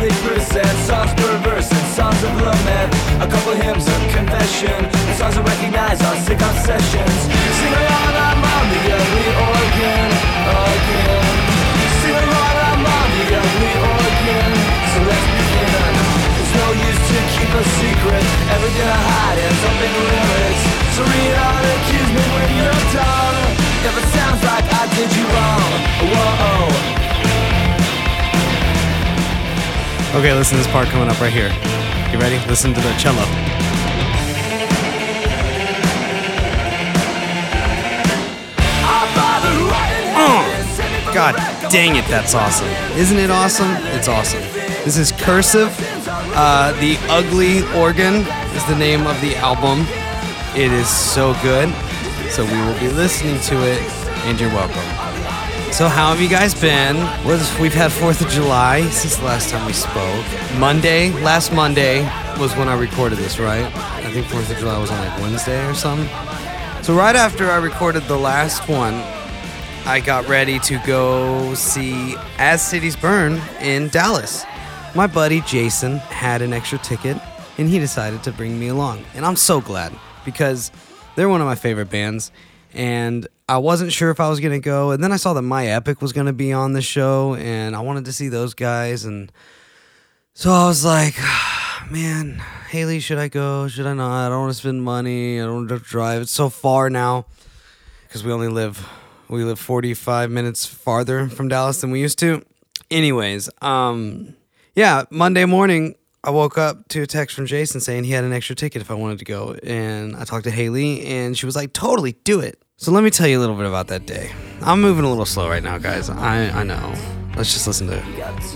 proudly present songs per verse and songs of lament. A couple hymns of confession, and songs that recognize our sick obsessions. Sing along, I'm on the ugly organ again. Sing along, I'm on the ugly organ. So let's begin. There's no use to keep a secret. Everything I hide ends up in lyrics. So read on, accuse me when you're done. If it sounds like I did you wrong, whoa. Okay, listen to this part coming up right here. You ready? Listen to the cello. Oh, God dang it, that's awesome. Isn't it awesome? It's awesome. This is Cursive. Uh, the Ugly Organ is the name of the album. It is so good. So we will be listening to it, and you're welcome. So how have you guys been? We've had Fourth of July since the last time we spoke. Monday, last Monday was when I recorded this, right? I think Fourth of July was on like Wednesday or something. So right after I recorded the last one, I got ready to go see As Cities Burn in Dallas. My buddy Jason had an extra ticket and he decided to bring me along. And I'm so glad because they're one of my favorite bands and I wasn't sure if I was going to go and then I saw that My Epic was going to be on the show and I wanted to see those guys and so I was like, man, Haley, should I go? Should I not? I don't want to spend money. I don't want to drive. It's so far now because we only live we live 45 minutes farther from Dallas than we used to. Anyways, um yeah, Monday morning I woke up to a text from Jason saying he had an extra ticket if I wanted to go and I talked to Haley and she was like, "Totally, do it." So let me tell you a little bit about that day. I'm moving a little slow right now, guys. I I know. Let's just listen to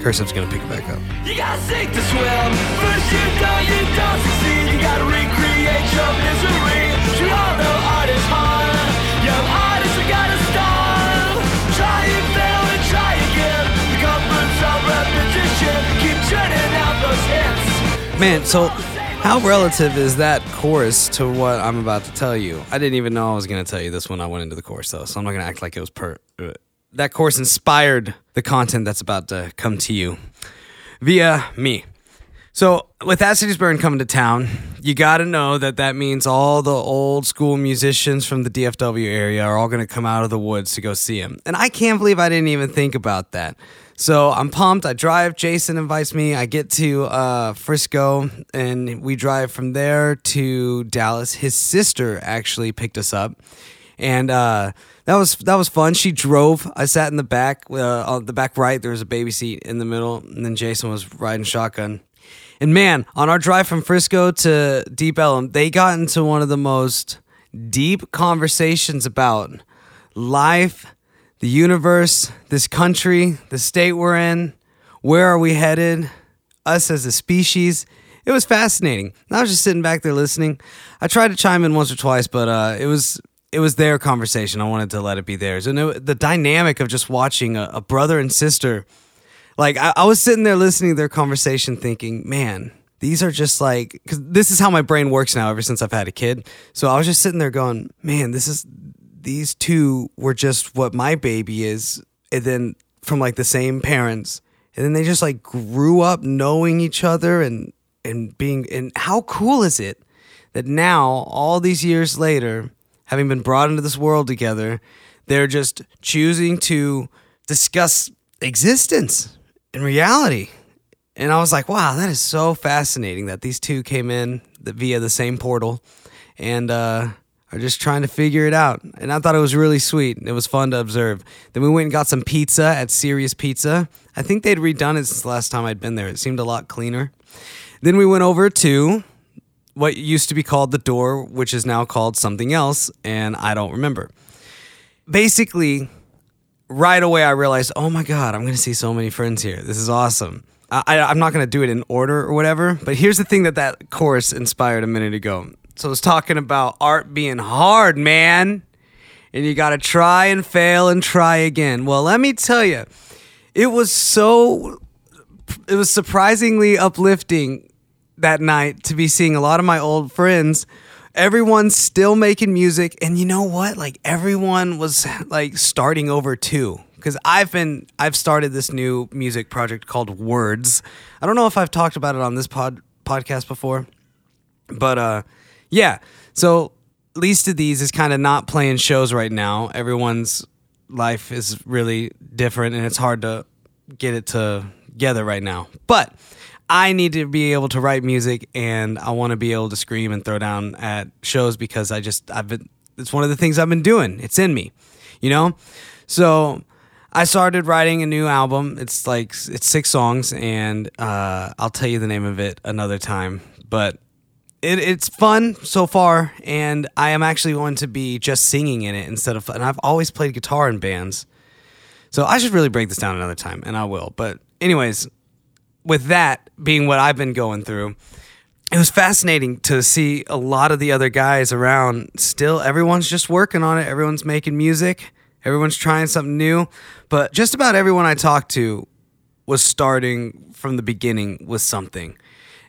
Cursive's to pick it back up. You gotta sink to swim. First you don't, you don't succeed. You gotta recreate your misery. You all know art is hard. Young artists, you gotta start. Try and fail and try again. The comforts of repetition. Keep hits. Man, so how relative is that chorus to what I'm about to tell you? I didn't even know I was going to tell you this when I went into the chorus, though, so I'm not going to act like it was per. uh, That chorus inspired the content that's about to come to you via me. So, with That Cities Burn coming to town, you got to know that that means all the old school musicians from the DFW area are all going to come out of the woods to go see him. And I can't believe I didn't even think about that. So, I'm pumped. I drive. Jason invites me. I get to uh, Frisco and we drive from there to Dallas. His sister actually picked us up. And uh, that was that was fun. She drove. I sat in the back, uh, on the back right. There was a baby seat in the middle, and then Jason was riding shotgun. And man, on our drive from Frisco to Deep Ellum, they got into one of the most deep conversations about life, the universe, this country, the state we're in, where are we headed, us as a species. It was fascinating. I was just sitting back there listening. I tried to chime in once or twice, but uh, it was it was their conversation. I wanted to let it be theirs, and it, the dynamic of just watching a, a brother and sister like I, I was sitting there listening to their conversation thinking man these are just like because this is how my brain works now ever since i've had a kid so i was just sitting there going man this is these two were just what my baby is and then from like the same parents and then they just like grew up knowing each other and and being and how cool is it that now all these years later having been brought into this world together they're just choosing to discuss existence and reality. And I was like, wow, that is so fascinating that these two came in the, via the same portal and uh, are just trying to figure it out. And I thought it was really sweet. It was fun to observe. Then we went and got some pizza at Serious Pizza. I think they'd redone it since the last time I'd been there. It seemed a lot cleaner. Then we went over to what used to be called the door, which is now called something else, and I don't remember. Basically, right away I realized, oh my god, I'm going to see so many friends here. This is awesome. I, I'm not going to do it in order or whatever, but here's the thing that that chorus inspired a minute ago. So it's talking about art being hard, man, and you got to try and fail and try again. Well, let me tell you, it was so, it was surprisingly uplifting that night to be seeing a lot of my old friends everyone's still making music and you know what like everyone was like starting over too because I've been I've started this new music project called Words. I don't know if I've talked about it on this pod podcast before, but uh, yeah. So least of these is kind of not playing shows right now. Everyone's life is really different, and it's hard to get it together right now. But I need to be able to write music, and I want to be able to scream and throw down at shows because I just I've been. It's one of the things I've been doing. It's in me, you know. So I started writing a new album. It's like it's six songs, and uh, I'll tell you the name of it another time. But it, it's fun so far, and I am actually going to be just singing in it instead of. And I've always played guitar in bands, so I should really break this down another time, and I will. But anyways, with that being what I've been going through, it was fascinating to see a lot of the other guys around. Still, everyone's just working on it. Everyone's making music. Everyone's trying something new. But just about everyone I talked to was starting from the beginning with something.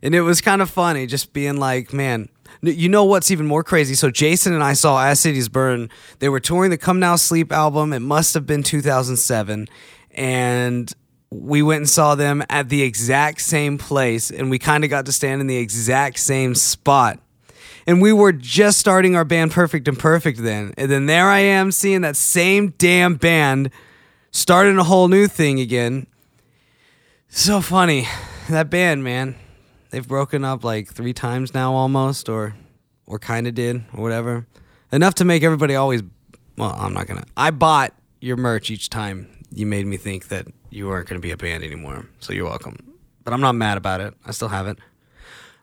And it was kind of funny just being like, man, you know what's even more crazy? So Jason and I saw As Cities Burn. They were touring the Come Now Sleep album. It must have been 2007. And we went and saw them at the exact same place. And we kind of got to stand in the exact same spot. And we were just starting our band Perfect and Perfect then. And then there I am seeing that same damn band starting a whole new thing again. So funny. That band, man they've broken up like three times now almost or or kind of did or whatever. Enough to make everybody always well i'm not gonna i bought your merch each time you made me think that you weren't gonna be a band anymore so you're welcome. But i'm not mad about it. I still have it.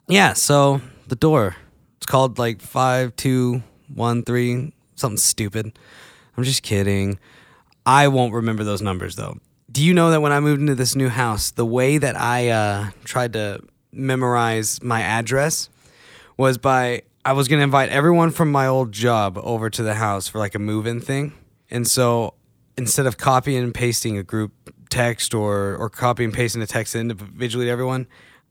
Yeah so the door. It's called like five two one three something stupid. I'm just kidding. I won't remember those numbers though. Do you know that when I moved into this new house, the way that I uh, tried to memorize my address was by I was gonna invite everyone from my old job over to the house for like a move-in thing, and so instead of copying and pasting a group text or or copy and pasting a text individually to everyone,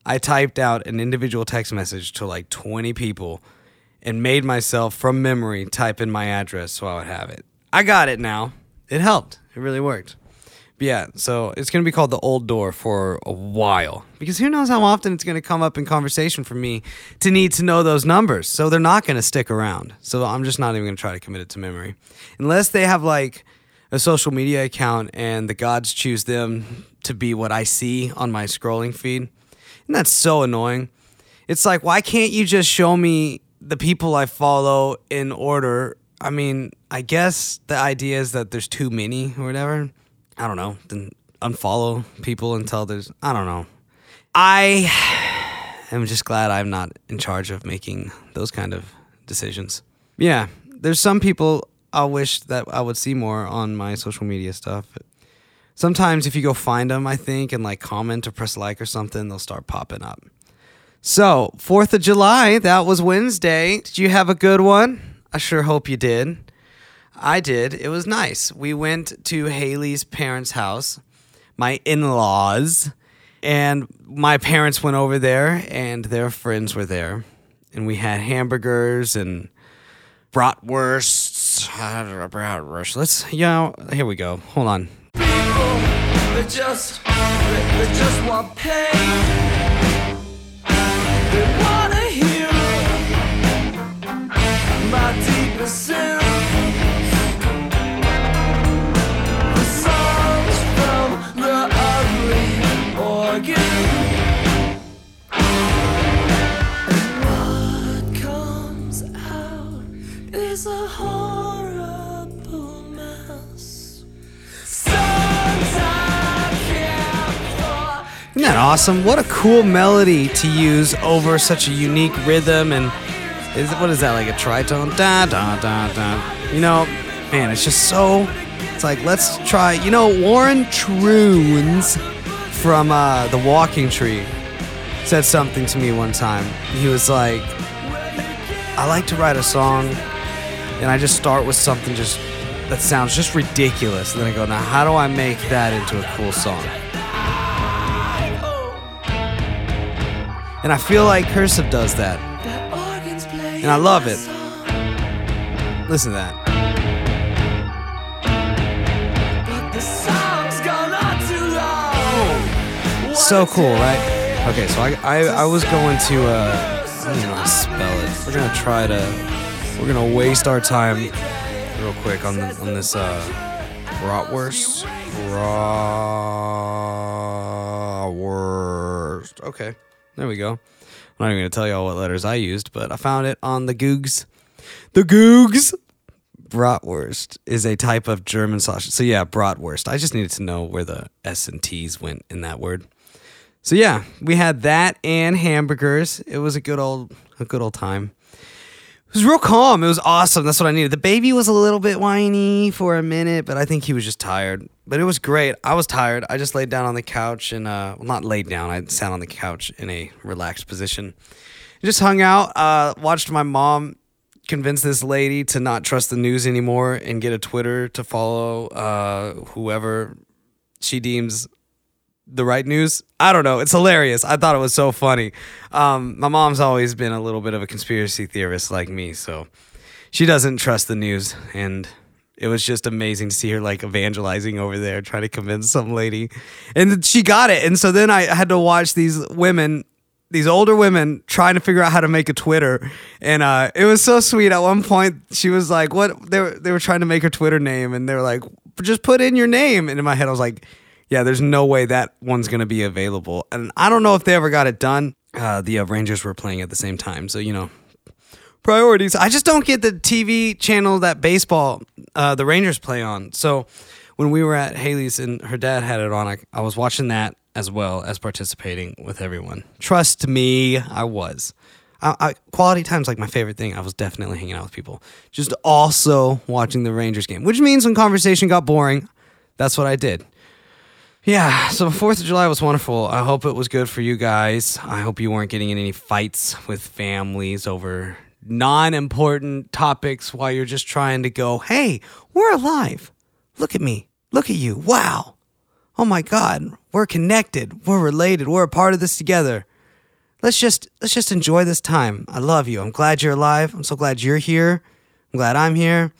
I typed out an individual text message to like 20 people and made myself from memory type in my address so I would have it. I got it now. It helped. It really worked yeah, so it's going to be called the old door for a while because who knows how often it's going to come up in conversation for me to need to know those numbers. So they're not going to stick around. So I'm just not even going to try to commit it to memory unless they have like a social media account and the gods choose them to be what I see on my scrolling feed. And that's so annoying. It's like, why can't you just show me the people I follow in order? I mean, I guess the idea is that there's too many or whatever. I don't know, then unfollow people until there's I don't know. I am just glad I'm not in charge of making those kind of decisions. Yeah, there's some people I wish that I would see more on my social media stuff. Sometimes if you go find them, I think, and like comment or press like or something, they'll start popping up. So, 4th of July, that was Wednesday. Did you have a good one? I sure hope you did. I did. It was nice. We went to Haley's parents' house, my in laws, and my parents went over there, and their friends were there. And we had hamburgers and bratwursts. Bratwurst. Let's, you know, here we go. Hold on. They just, they, just want pain. They wanna hear my deepest sin. Awesome? What a cool melody to use over such a unique rhythm and is what is that like a tritone? Da da da da. You know, man, it's just so. It's like let's try. You know, Warren Troons from uh, the Walking Tree said something to me one time. He was like, "I like to write a song, and I just start with something just that sounds just ridiculous, and then I go, now how do I make that into a cool song?" And I feel like Cursive does that. And I love it. Listen to that. So cool, right? Okay, so I, I, I was going to, uh, I don't even know how to spell it. We're gonna try to, we're gonna waste our time real quick on, the, on this, uh, bratwurst. Bratwurst. Okay there we go. I'm not even gonna tell y'all what letters I used, but I found it on the Googs. The Googs. Bratwurst is a type of German sausage. So yeah, bratwurst. I just needed to know where the S and T's went in that word. So yeah, we had that and hamburgers. It was a good old a good old time. It was real calm. It was awesome. That's what I needed. The baby was a little bit whiny for a minute, but I think he was just tired. But it was great. I was tired. I just laid down on the couch and uh well not laid down. I sat on the couch in a relaxed position. Just hung out, uh watched my mom convince this lady to not trust the news anymore and get a Twitter to follow uh, whoever she deems the right news. I don't know. It's hilarious. I thought it was so funny. Um, my mom's always been a little bit of a conspiracy theorist like me, so she doesn't trust the news. And it was just amazing to see her like evangelizing over there, trying to convince some lady. And she got it. And so then I had to watch these women these older women trying to figure out how to make a Twitter, and uh, it was so sweet. At one point, she was like, "What?" They were they were trying to make her Twitter name, and they were like, "Just put in your name." And in my head, I was like, "Yeah, there's no way that one's gonna be available." And I don't know if they ever got it done. Uh, the uh, Rangers were playing at the same time, so you know, priorities. I just don't get the TV channel that baseball uh, the Rangers play on. So when we were at Haley's and her dad had it on, I, I was watching that as well as participating with everyone. Trust me, I was. I, I, quality time's like my favorite thing. I was definitely hanging out with people. Just also watching the Rangers game, which means when conversation got boring, that's what I did. Yeah, so the Fourth of July was wonderful. I hope it was good for you guys. I hope you weren't getting in any fights with families over non-important topics while you're just trying to go, "Hey, we're alive. Look at me. Look at you. Wow. Oh my god, we're connected. We're related. We're a part of this together. Let's just let's just enjoy this time. I love you. I'm glad you're alive. I'm so glad you're here. I'm glad I'm here."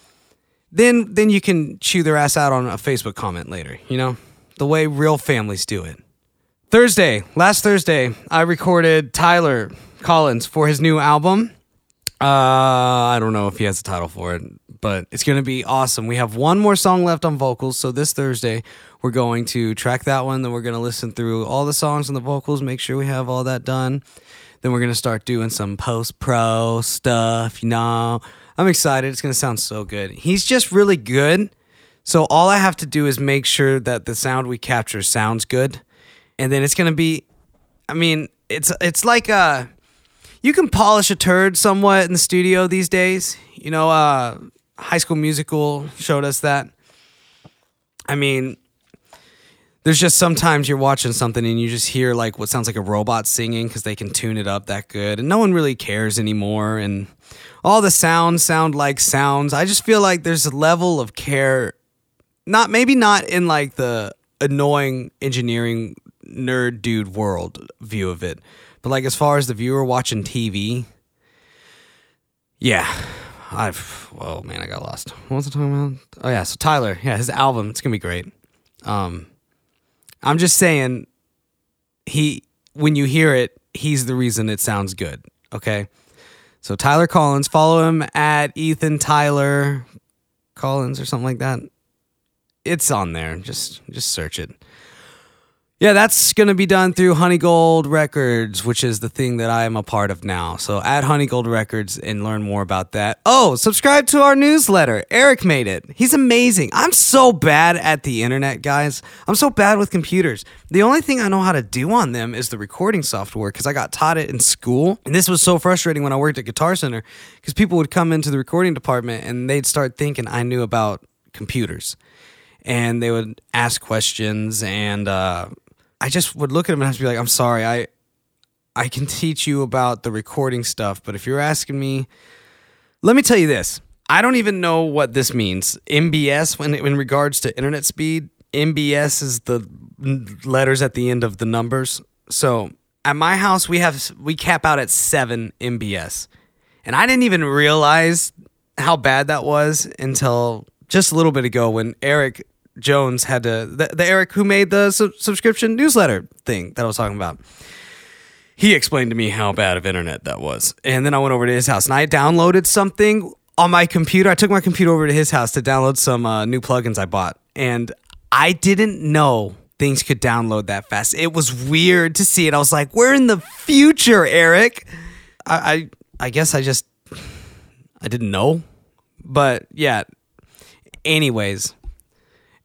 Then then you can chew their ass out on a Facebook comment later, you know? The way real families do it. Thursday, last Thursday, I recorded Tyler Collins for his new album. Uh, I don't know if he has a title for it, but it's going to be awesome. We have one more song left on vocals, so this Thursday we're going to track that one. Then we're going to listen through all the songs and the vocals, make sure we have all that done. Then we're going to start doing some post pro stuff, you know. I'm excited. It's going to sound so good. He's just really good. So all I have to do is make sure that the sound we capture sounds good. And then it's to be I mean, it's it's like uh you can polish a turd somewhat in the studio these days. You know, uh High School Musical showed us that. I mean, there's just sometimes you're watching something and you just hear like what sounds like a robot singing because they can tune it up that good and no one really cares anymore and all the sounds sound like sounds i just feel like there's a level of care not maybe not in like the annoying engineering nerd dude world view of it but like as far as the viewer watching tv yeah i've oh man i got lost what was i talking about oh yeah so tyler yeah his album it's gonna be great um I'm just saying he when you hear it, he's the reason it sounds good. Okay. So Tyler Collins, follow him at Ethan Tyler Collins or something like that. It's on there. Just just search it. Yeah, that's going to be done through Honey Gold Records, which is the thing that I am a part of now. So at Honeygold Records and learn more about that. Oh, subscribe to our newsletter. Eric made it. He's amazing. I'm so bad at the internet, guys. I'm so bad with computers. The only thing I know how to do on them is the recording software because I got taught it in school. And this was so frustrating when I worked at Guitar Center because people would come into the recording department and they'd start thinking I knew about computers. And they would ask questions and, uh, I just would look at them and be like, I'm sorry, I I can teach you about the recording stuff, but if you're asking me, let me tell you this. I don't even know what this means. MBS when in regards to internet speed, MBS is the letters at the end of the numbers. So, at my house we have we cap out at 7 MBS. And I didn't even realize how bad that was until just a little bit ago when Eric Jones had to the, the Eric who made the su- subscription newsletter thing that I was talking about. He explained to me how bad of internet that was, and then I went over to his house and I downloaded something on my computer. I took my computer over to his house to download some uh, new plugins I bought, and I didn't know things could download that fast. It was weird to see it. I was like, "We're in the future, Eric." I, I, I guess I just I didn't know, but yeah. Anyways,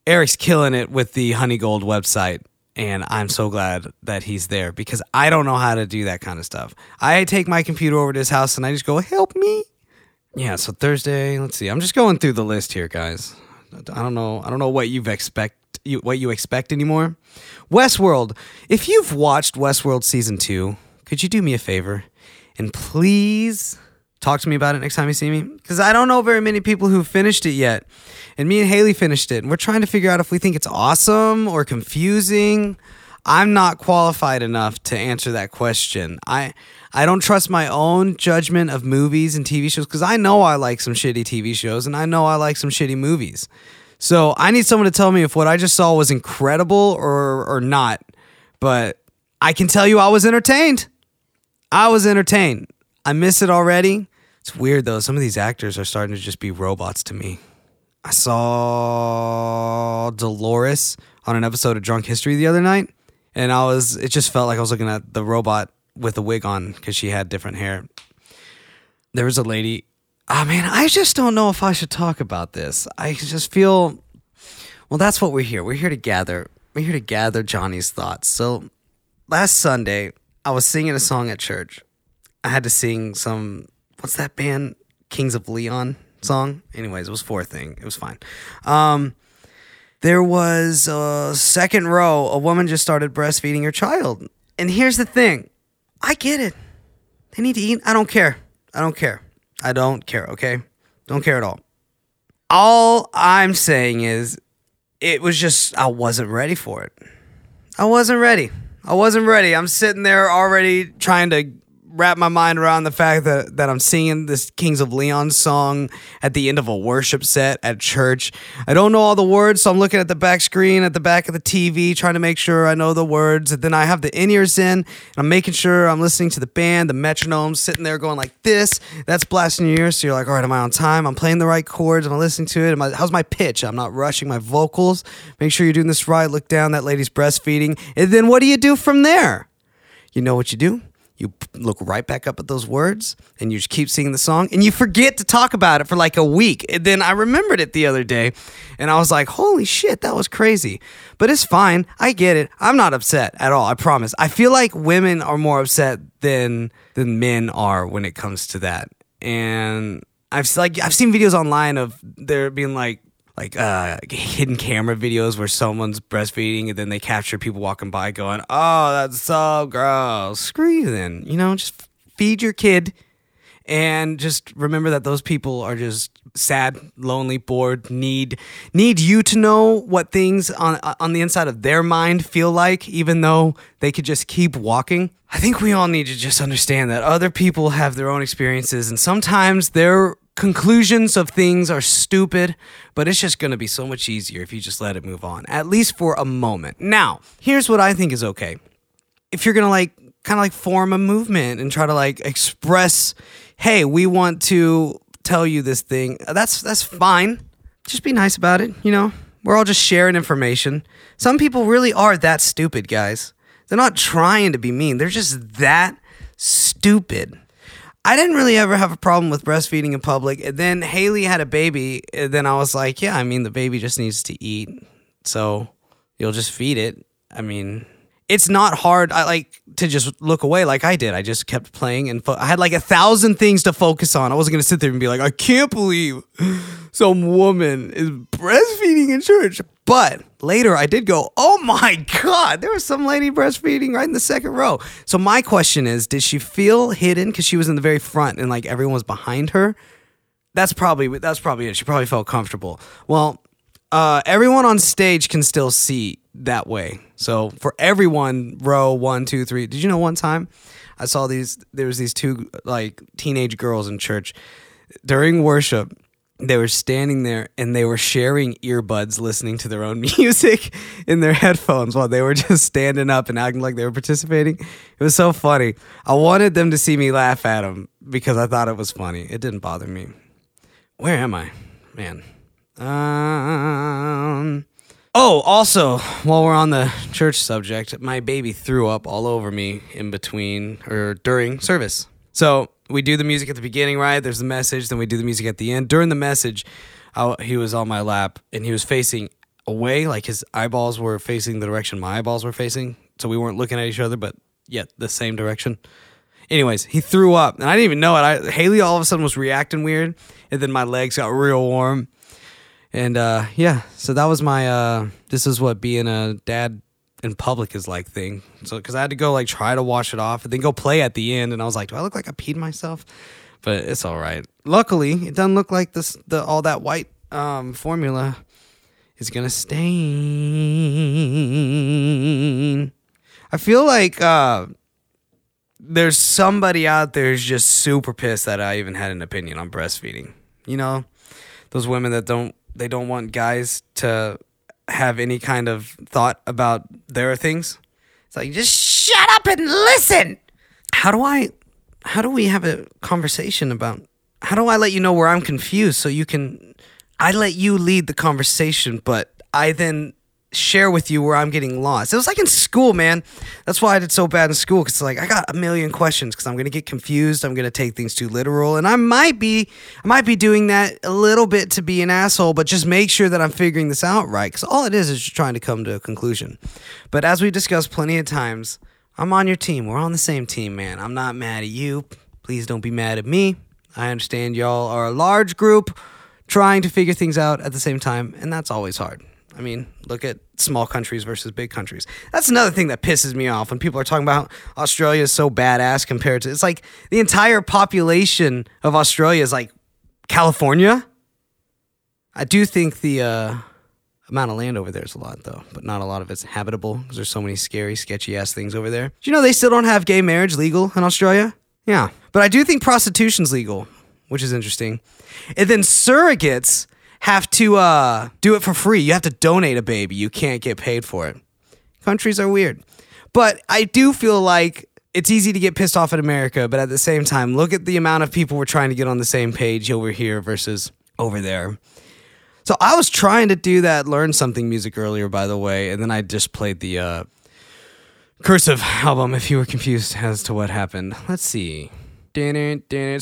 Eric's killing it with the Honey Gold website, and I'm so glad that he's there because I don't know how to do that kind of stuff. I take my computer over to his house and I just go, "Help me." Yeah, so Thursday, let's see. I'm just going through the list here, guys. I don't know. I don't know what you've expect you what you expect anymore. Westworld. If you've watched Westworld season 2, could you do me a favor and please talk to me about it next time you see me because I don't know very many people who finished it yet. And me and Haley finished it, and we're trying to figure out if we think it's awesome or confusing. I'm not qualified enough to answer that question. I I don't trust my own judgment of movies and TV shows because I know I like some shitty TV shows and I know I like some shitty movies. So I need someone to tell me if what I just saw was incredible or or not. But I can tell you I was entertained. I was entertained. I miss it already. It's weird though. Some of these actors are starting to just be robots to me. I saw Dolores on an episode of Drunk History the other night, and I was it just felt like I was looking at the robot with a wig on because she had different hair. There was a lady. Oh man, I just don't know if I should talk about this. I just feel well, that's what we're here. We're here to gather. We're here to gather Johnny's thoughts. So last Sunday, I was singing a song at church. I had to sing some what's that band? Kings of Leon song. Anyways, it was four thing. It was fine. Um, there was a second row. A woman just started breastfeeding her child, and here's the thing: I get it. They need to eat. I don't care. I don't care. I don't care. Okay, don't care at all. All I'm saying is, it was just I wasn't ready for it. I wasn't ready. I wasn't ready. I'm sitting there already trying to wrap my mind around the fact that, that I'm singing this Kings of Leon song at the end of a worship set at church. I don't know all the words, so I'm looking at the back screen at the back of the TV trying to make sure I know the words. And then I have the in ears in, and I'm making sure I'm listening to the band, the metronome, sitting there going like this. That's blasting your ears. So you're like, all right, am I on time? I'm playing the right chords. Am I listening to it? Am I, how's my pitch? I'm not rushing my vocals. Make sure you're doing this right. Look down. That lady's breastfeeding. And then what do you do from there? You know what you do? You look right back up at those words and you just keep singing the song and you forget to talk about it for like a week. And then I remembered it the other day and I was like, holy shit, that was crazy. But it's fine. I get it. I'm not upset at all. I promise. I feel like women are more upset than than men are when it comes to that. And I've like I've seen videos online of there being like like uh, hidden camera videos where someone's breastfeeding and then they capture people walking by going, "Oh, that's so gross." Screw you, know, just feed your kid, and just remember that those people are just sad, lonely, bored, need need you to know what things on on the inside of their mind feel like, even though they could just keep walking. I think we all need to just understand that other people have their own experiences, and sometimes they're conclusions of things are stupid, but it's just going to be so much easier if you just let it move on, at least for a moment. Now, here's what I think is okay. If you're going to like kind of like form a movement and try to like express, hey, we want to tell you this thing, that's that's fine. Just be nice about it, you know? We're all just sharing information. Some people really are that stupid, guys. They're not trying to be mean. They're just that stupid. I didn't really ever have a problem with breastfeeding in public. And then Haley had a baby. And then I was like, yeah, I mean, the baby just needs to eat. So you'll just feed it. I mean, it's not hard. I like to just look away like I did. I just kept playing and fo- I had like a thousand things to focus on. I wasn't going to sit there and be like, I can't believe some woman is breastfeeding in church. But later I did go, oh my God, there was some lady breastfeeding right in the second row. So my question is, did she feel hidden because she was in the very front and like everyone was behind her? That's probably that's probably it. She probably felt comfortable. Well, uh, everyone on stage can still see that way. So for everyone, row one, two, three. Did you know one time I saw these? There was these two like teenage girls in church during worship they were standing there and they were sharing earbuds listening to their own music in their headphones while they were just standing up and acting like they were participating. It was so funny. I wanted them to see me laugh at them because I thought it was funny. It didn't bother me. Where am I? Man. Um Oh, also, while we're on the church subject, my baby threw up all over me in between or during service. So we do the music at the beginning, right? There's the message, then we do the music at the end. During the message, I, he was on my lap and he was facing away, like his eyeballs were facing the direction my eyeballs were facing. So we weren't looking at each other, but yet the same direction. Anyways, he threw up and I didn't even know it. I, Haley all of a sudden was reacting weird, and then my legs got real warm. And uh, yeah, so that was my uh, this is what being a dad in public is like thing. So because I had to go like try to wash it off and then go play at the end, and I was like, do I look like I peed myself? But it's all right. Luckily, it doesn't look like this. The all that white um, formula is gonna stain. I feel like uh, there's somebody out there who's just super pissed that I even had an opinion on breastfeeding. You know, those women that don't they don't want guys to have any kind of thought about their things. It's like just shut up and listen. How do I how do we have a conversation about how do I let you know where I'm confused so you can I let you lead the conversation, but I then share with you where I'm getting lost. It was like in school, man. That's why I did so bad in school because like I got a million questions because I'm gonna get confused. I'm gonna take things too literal, and I might be I might be doing that a little bit to be an asshole, but just make sure that I'm figuring this out right because all it is is just trying to come to a conclusion. But as we discussed plenty of times, I'm on your team. We're on the same team, man. I'm not mad at you. Please don't be mad at me. I understand y'all are a large group trying to figure things out at the same time, and that's always hard. I mean, look at small countries versus big countries. That's another thing that pisses me off when people are talking about Australia is so badass compared to it's like the entire population of Australia is like California. I do think the uh, amount of land over there is a lot though, but not a lot of it's habitable because there's so many scary, sketchy ass things over there. Do you know they still don't have gay marriage legal in Australia? Yeah, but I do think prostitution's legal, which is interesting. And then surrogates have to uh, do it for free. You have to donate a baby. You can't get paid for it. Countries are weird. But I do feel like it's easy to get pissed off at America, but at the same time, look at the amount of people we're trying to get on the same page over here versus over there. So I was trying to do that learn something music earlier, by the way, and then I just played the uh, Cursive album if you were confused as to what happened. Let's see.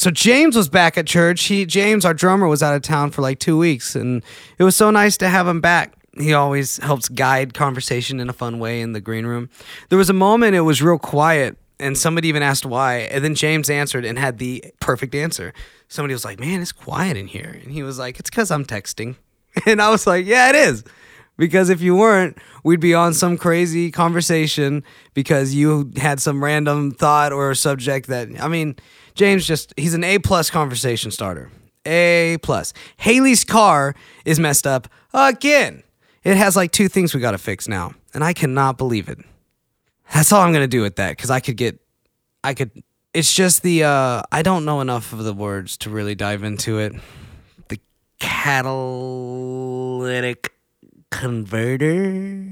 So James was back at church. He James, our drummer, was out of town for like two weeks, and it was so nice to have him back. He always helps guide conversation in a fun way in the green room. There was a moment it was real quiet, and somebody even asked why, and then James answered and had the perfect answer. Somebody was like, "Man, it's quiet in here," and he was like, "It's because I'm texting," and I was like, "Yeah, it is." Because if you weren't, we'd be on some crazy conversation because you had some random thought or subject that I mean, James just he's an A plus conversation starter. A plus. Haley's car is messed up again. It has like two things we gotta fix now. And I cannot believe it. That's all I'm gonna do with that, because I could get I could it's just the uh I don't know enough of the words to really dive into it. The catalytic converter.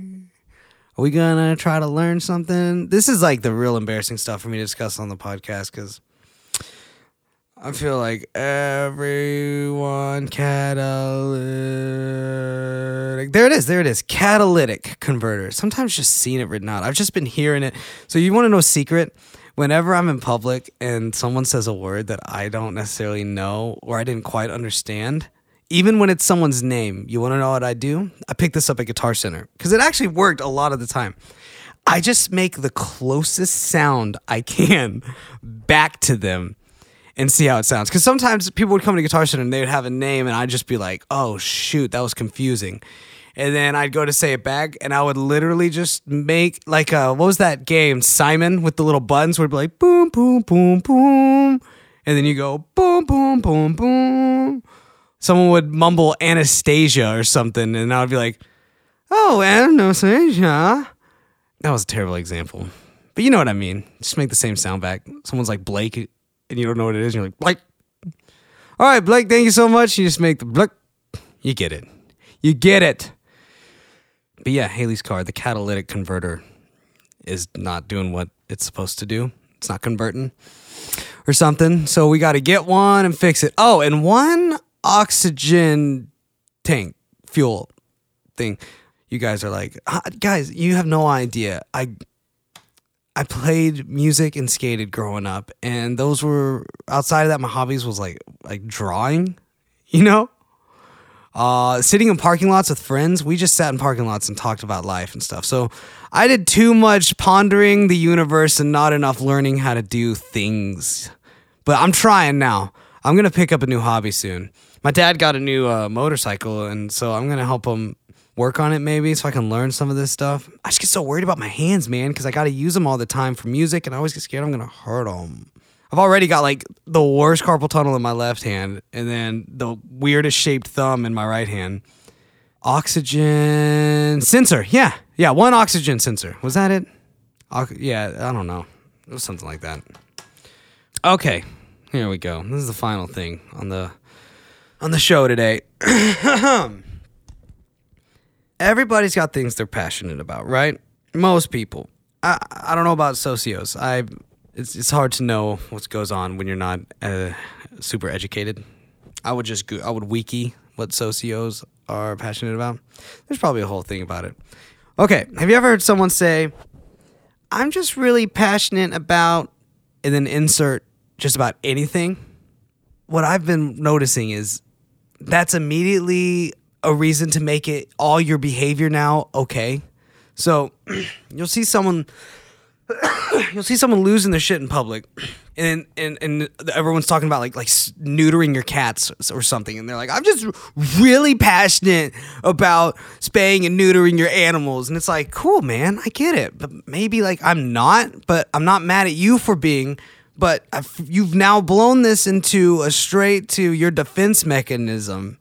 Are we gonna try to learn something? This is like the real embarrassing stuff for me to discuss on the podcast because I feel like everyone catalytic. There it is. There it is. Catalytic converter. Sometimes just seeing it written out. I've just been hearing it. So you want to know a secret? Whenever I'm in public and someone says a word that I don't necessarily know or I didn't quite understand, even when it's someone's name, you want to know what I do? I pick this up at Guitar Center because it actually worked a lot of the time. I just make the closest sound I can back to them and see how it sounds. Because sometimes people would come to Guitar Center and they would have a name, and I'd just be like, oh, shoot, that was confusing. And then I'd go to say it back, and I would literally just make like a, what was that game, Simon, with the little buttons where it'd be like, boom, boom, boom, boom. And then you go, boom, boom, boom, boom. Someone would mumble Anastasia or something, and I would be like, oh, Anastasia. That was a terrible example. But you know what I mean. Just make the same sound back. Someone's like Blake, and you don't know what it is, and you're like, Blake. All right, Blake, thank you so much. You just make the. You get it. You get it. But yeah, Haley's car, the catalytic converter, is not doing what it's supposed to do. It's not converting or something. So we got to get one and fix it. Oh, and one oxygen tank fuel thing. You guys are like, "Ah, guys, you have no idea. I I played music and skated growing up, and those were outside of that. My hobbies was like like drawing, you know. Uh, sitting in parking lots with friends, we just sat in parking lots and talked about life and stuff. So I did too much pondering the universe and not enough learning how to do things. But I'm trying now. I'm gonna pick up a new hobby soon. My dad got a new uh, motorcycle, and so I'm gonna help him work on it maybe so I can learn some of this stuff. I just get so worried about my hands, man, because I got to use them all the time for music, and I always get scared I'm gonna hurt them. I've already got like the worst carpal tunnel in my left hand, and then the weirdest shaped thumb in my right hand. Oxygen sensor, yeah, yeah, one oxygen sensor. Was that it? Ox- yeah, I don't know. It was something like that. Okay, here we go. This is the final thing on the on the show today. Everybody's got things they're passionate about, right? Most people. I I don't know about socios. I it's it's hard to know what goes on when you're not uh, super educated. I would just go, I would wiki what socios are passionate about. There's probably a whole thing about it. Okay, have you ever heard someone say, "I'm just really passionate about," and then insert just about anything? What I've been noticing is that's immediately a reason to make it all your behavior now okay. So you'll see someone you'll see someone losing their shit in public and and and everyone's talking about like like neutering your cats or something and they're like I'm just really passionate about spaying and neutering your animals and it's like cool man I get it but maybe like I'm not but I'm not mad at you for being but I've, you've now blown this into a straight to your defense mechanism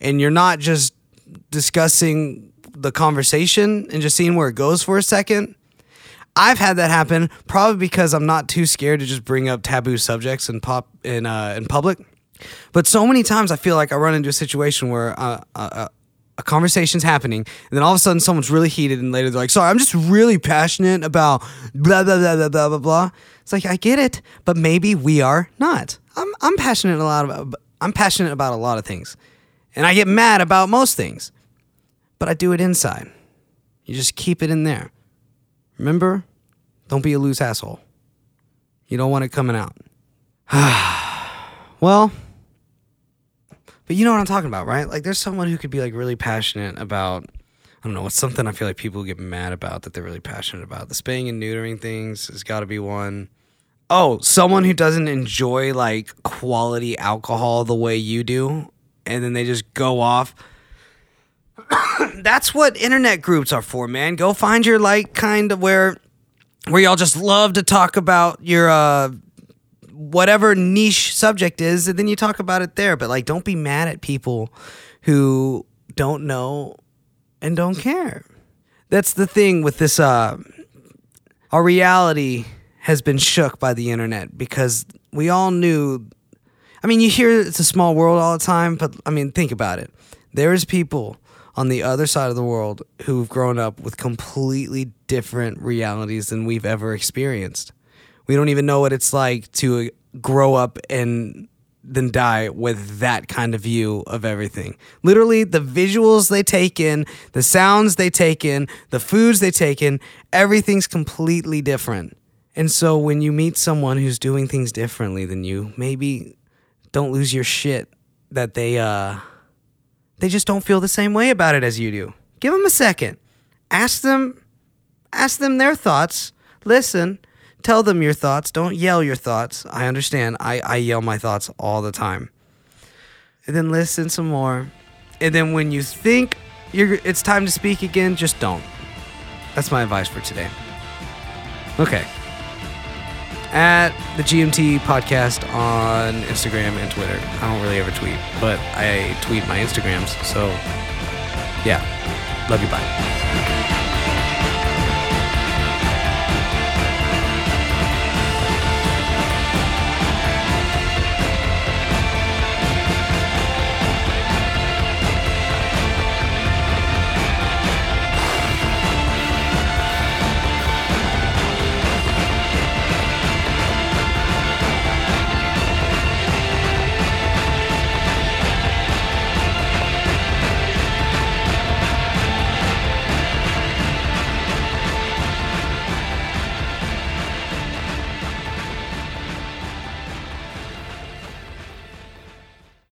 and you're not just discussing the conversation and just seeing where it goes for a second. I've had that happen probably because I'm not too scared to just bring up taboo subjects in pop in uh, in public. But so many times I feel like I run into a situation where uh, uh, a conversation's happening, and then all of a sudden someone's really heated, and later they're like, "Sorry, I'm just really passionate about blah blah blah blah blah blah blah." It's like I get it, but maybe we are not. I'm I'm passionate a lot about I'm passionate about a lot of things, and I get mad about most things, but I do it inside. You just keep it in there. Remember, don't be a loose asshole. You don't want it coming out. well, but you know what I'm talking about, right? Like, there's someone who could be like really passionate about. I don't know. What's something I feel like people get mad about that they're really passionate about? The spaying and neutering things has got to be one. Oh, someone who doesn't enjoy like quality alcohol the way you do, and then they just go off. That's what internet groups are for, man. Go find your like kind of where where y'all just love to talk about your uh whatever niche subject is and then you talk about it there but like don't be mad at people who don't know and don't care that's the thing with this uh our reality has been shook by the internet because we all knew I mean you hear it's a small world all the time but I mean think about it there's people on the other side of the world who've grown up with completely different realities than we've ever experienced we don't even know what it's like to uh, grow up and then die with that kind of view of everything. Literally, the visuals they take in, the sounds they take in, the foods they take in, everything's completely different. And so when you meet someone who's doing things differently than you, maybe don't lose your shit that they uh they just don't feel the same way about it as you do. Give them a second. Ask them ask them their thoughts. Listen, tell them your thoughts. Don't yell your thoughts. I understand. I, I yell my thoughts all the time. And then listen some more. And then when you think you're it's time to speak again, just don't. That's my advice for today. Okay. At the GMT podcast on Instagram and Twitter. I don't really ever tweet, but I tweet my Instagrams. So, yeah. Love you. Bye.